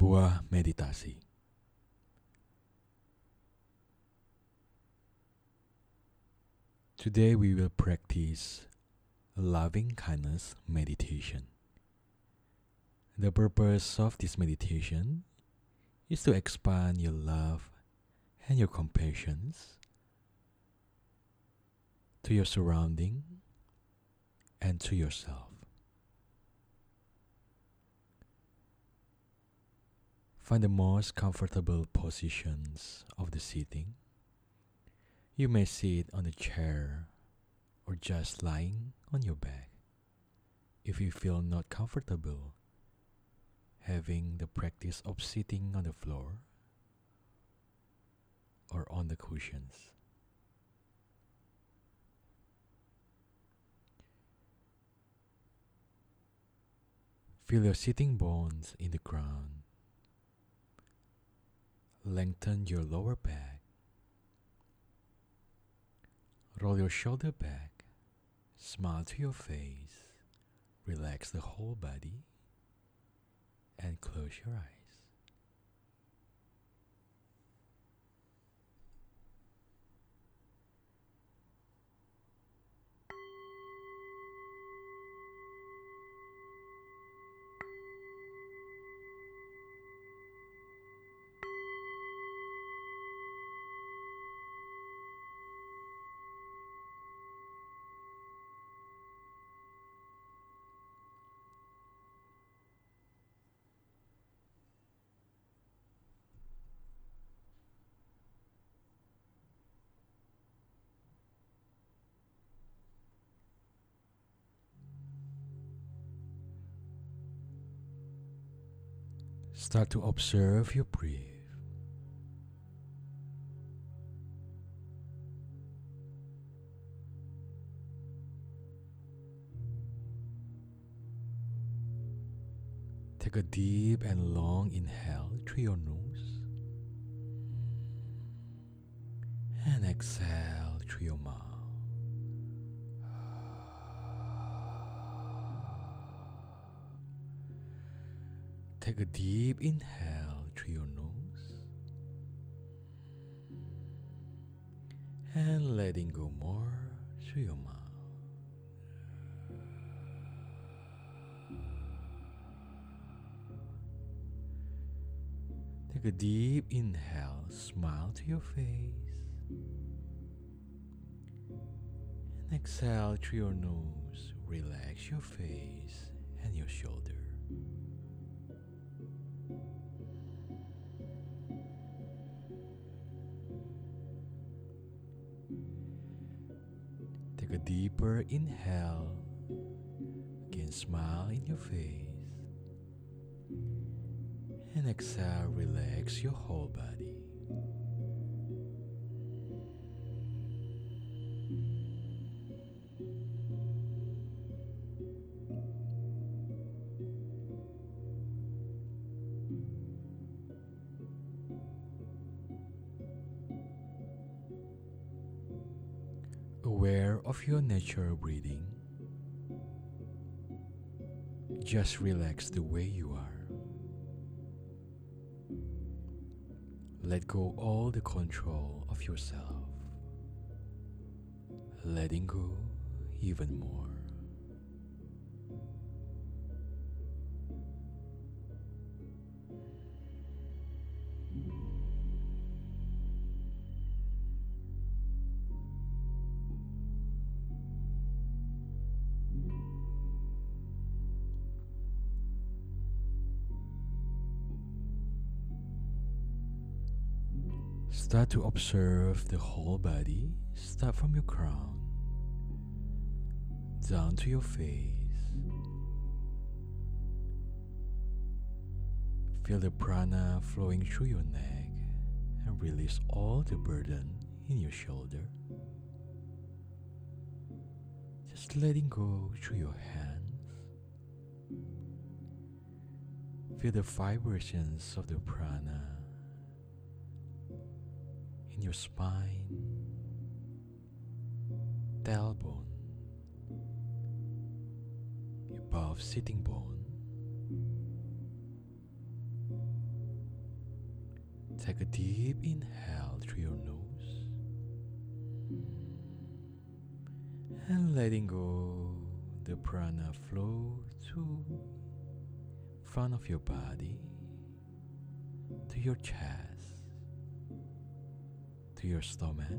Sebuah meditasi. Today we will practice loving kindness meditation. The purpose of this meditation is to expand your love and your compassion to your surrounding and to yourself. Find the most comfortable positions of the sitting. You may sit on a chair or just lying on your back. If you feel not comfortable, having the practice of sitting on the floor or on the cushions. Feel your sitting bones in the ground Lengthen your lower back. Roll your shoulder back. Smile to your face. Relax the whole body. And close your eyes. Start to observe your breath. Take a deep and long inhale through your nose and exhale through your mouth. Take a deep inhale through your nose and letting go more through your mouth. Take a deep inhale, smile to your face, and exhale through your nose. Relax your face and your shoulder. Take a deeper inhale. Again, smile in your face. And exhale, relax your whole body. Of your natural breathing, just relax the way you are. Let go all the control of yourself. Letting go even more. Start to observe the whole body. Start from your crown down to your face. Feel the prana flowing through your neck and release all the burden in your shoulder. Just letting go through your hands. Feel the vibrations of the prana in your spine, tailbone, above sitting bone, Take a deep inhale through your nose and letting go the prana flow to front of your body to your chest to your stomach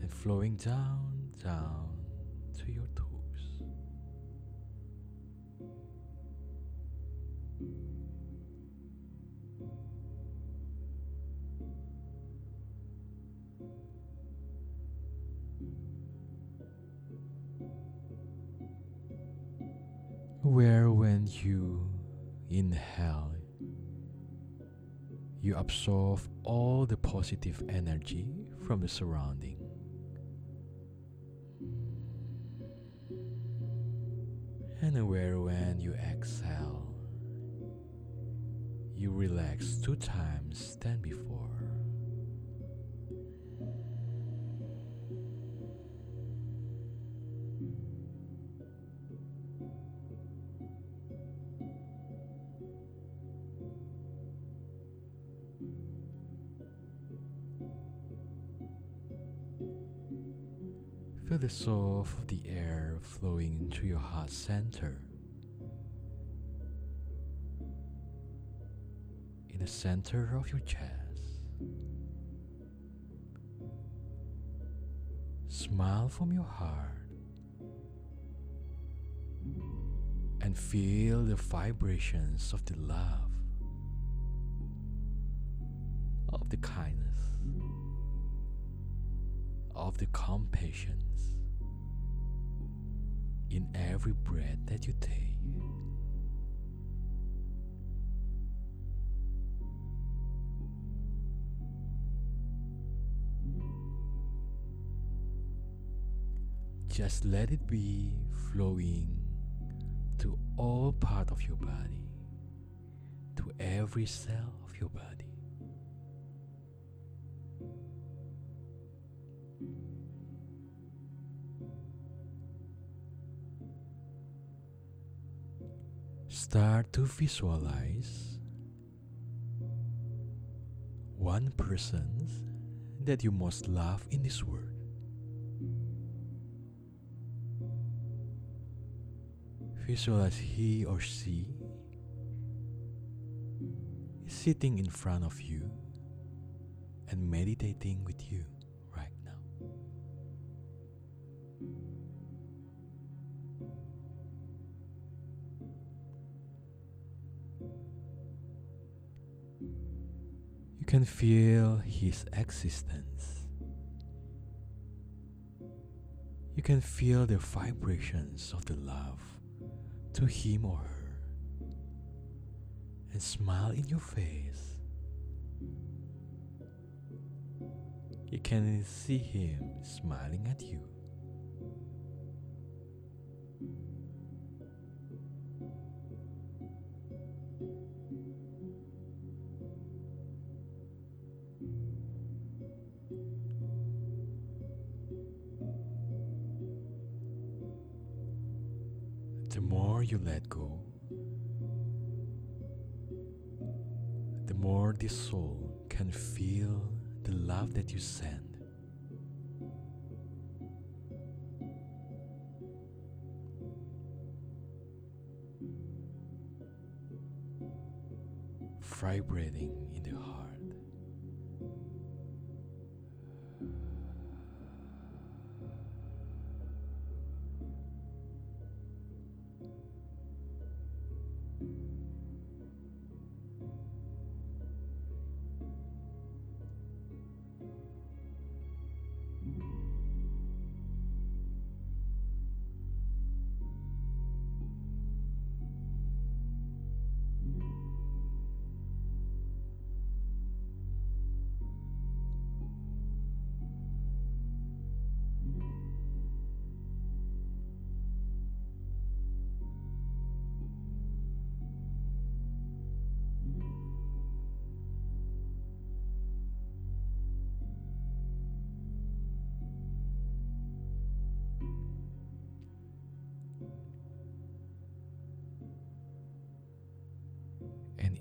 and flowing down down to your toes. Where when you inhale, you absorb all the positive energy from the surrounding. And where when you exhale, you relax two times than before. The soul of the air flowing into your heart center. In the center of your chest. Smile from your heart and feel the vibrations of the love, of the kindness of the compassion in every breath that you take. Just let it be flowing to all part of your body, to every cell of your body. Start to visualize one person that you most love in this world. Visualize he or she sitting in front of you and meditating with you. Can feel his existence. You can feel the vibrations of the love to him or her and smile in your face. You can see him smiling at you. You let go, the more the soul can feel the love that you send. Vibrating heart.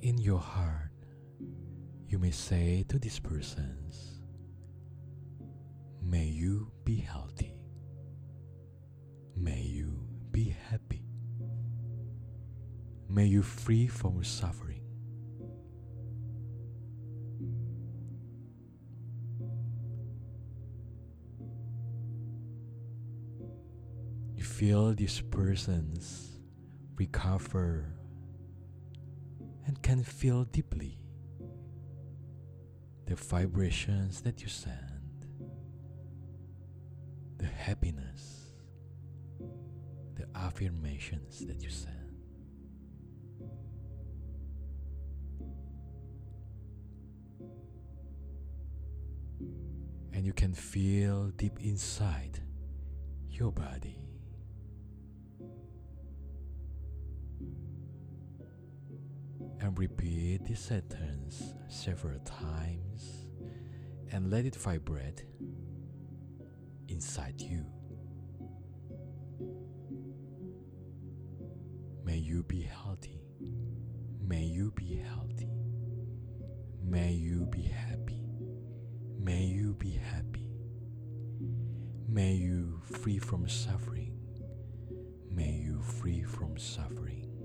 In your heart, you may say to these persons, May you be healthy. May you be happy. May you free from suffering. You feel these persons recover and can feel deeply the vibrations that you send, the happiness, the affirmations that you send. And you can feel deep inside your body. And repeat this sentence several times and let it vibrate inside you. May you be healthy. May you be healthy. May you be happy. May you be happy. May you free from suffering. May you free from suffering.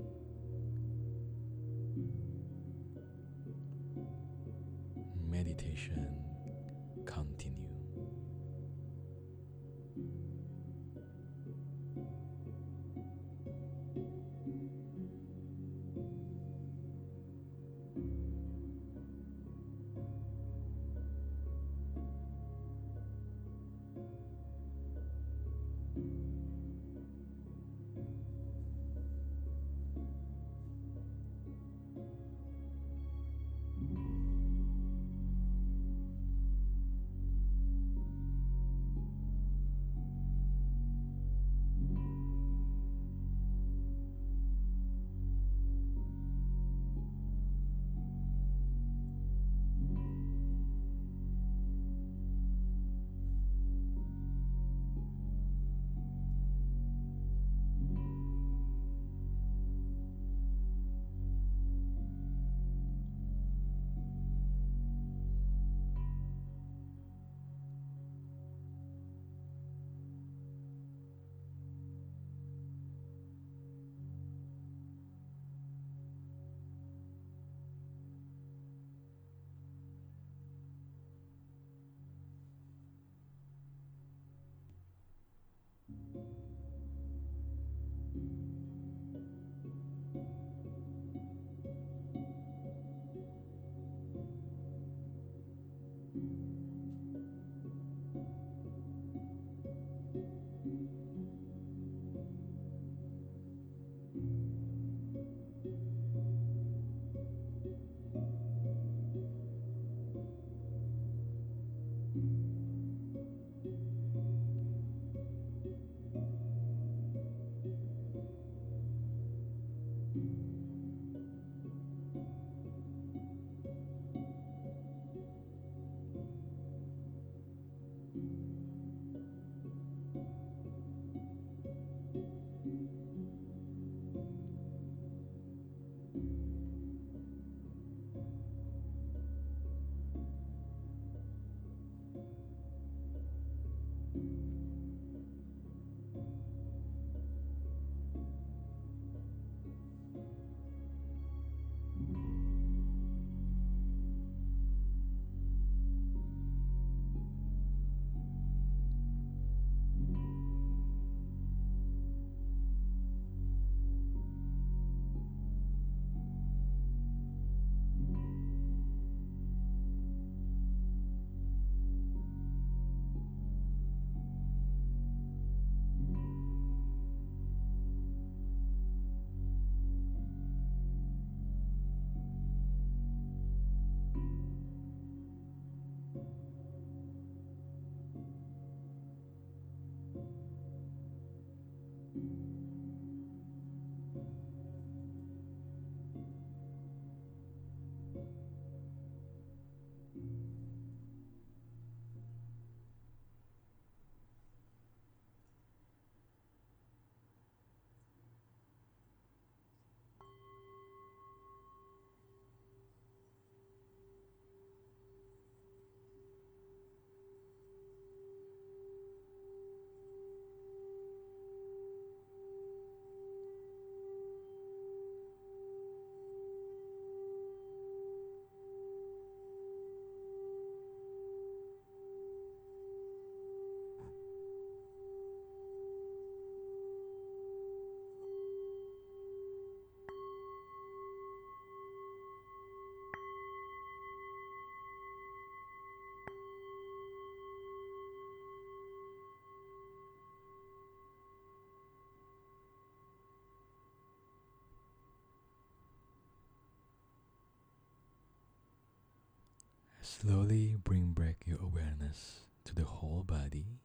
Slowly bring back your awareness to the whole body.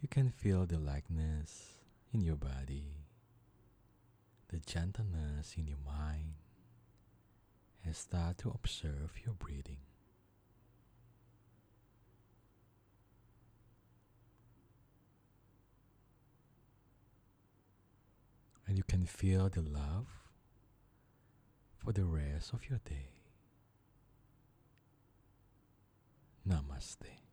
You can feel the lightness in your body, the gentleness in your mind, and start to observe your breathing. And you can feel the love for the rest of your day. Namaste.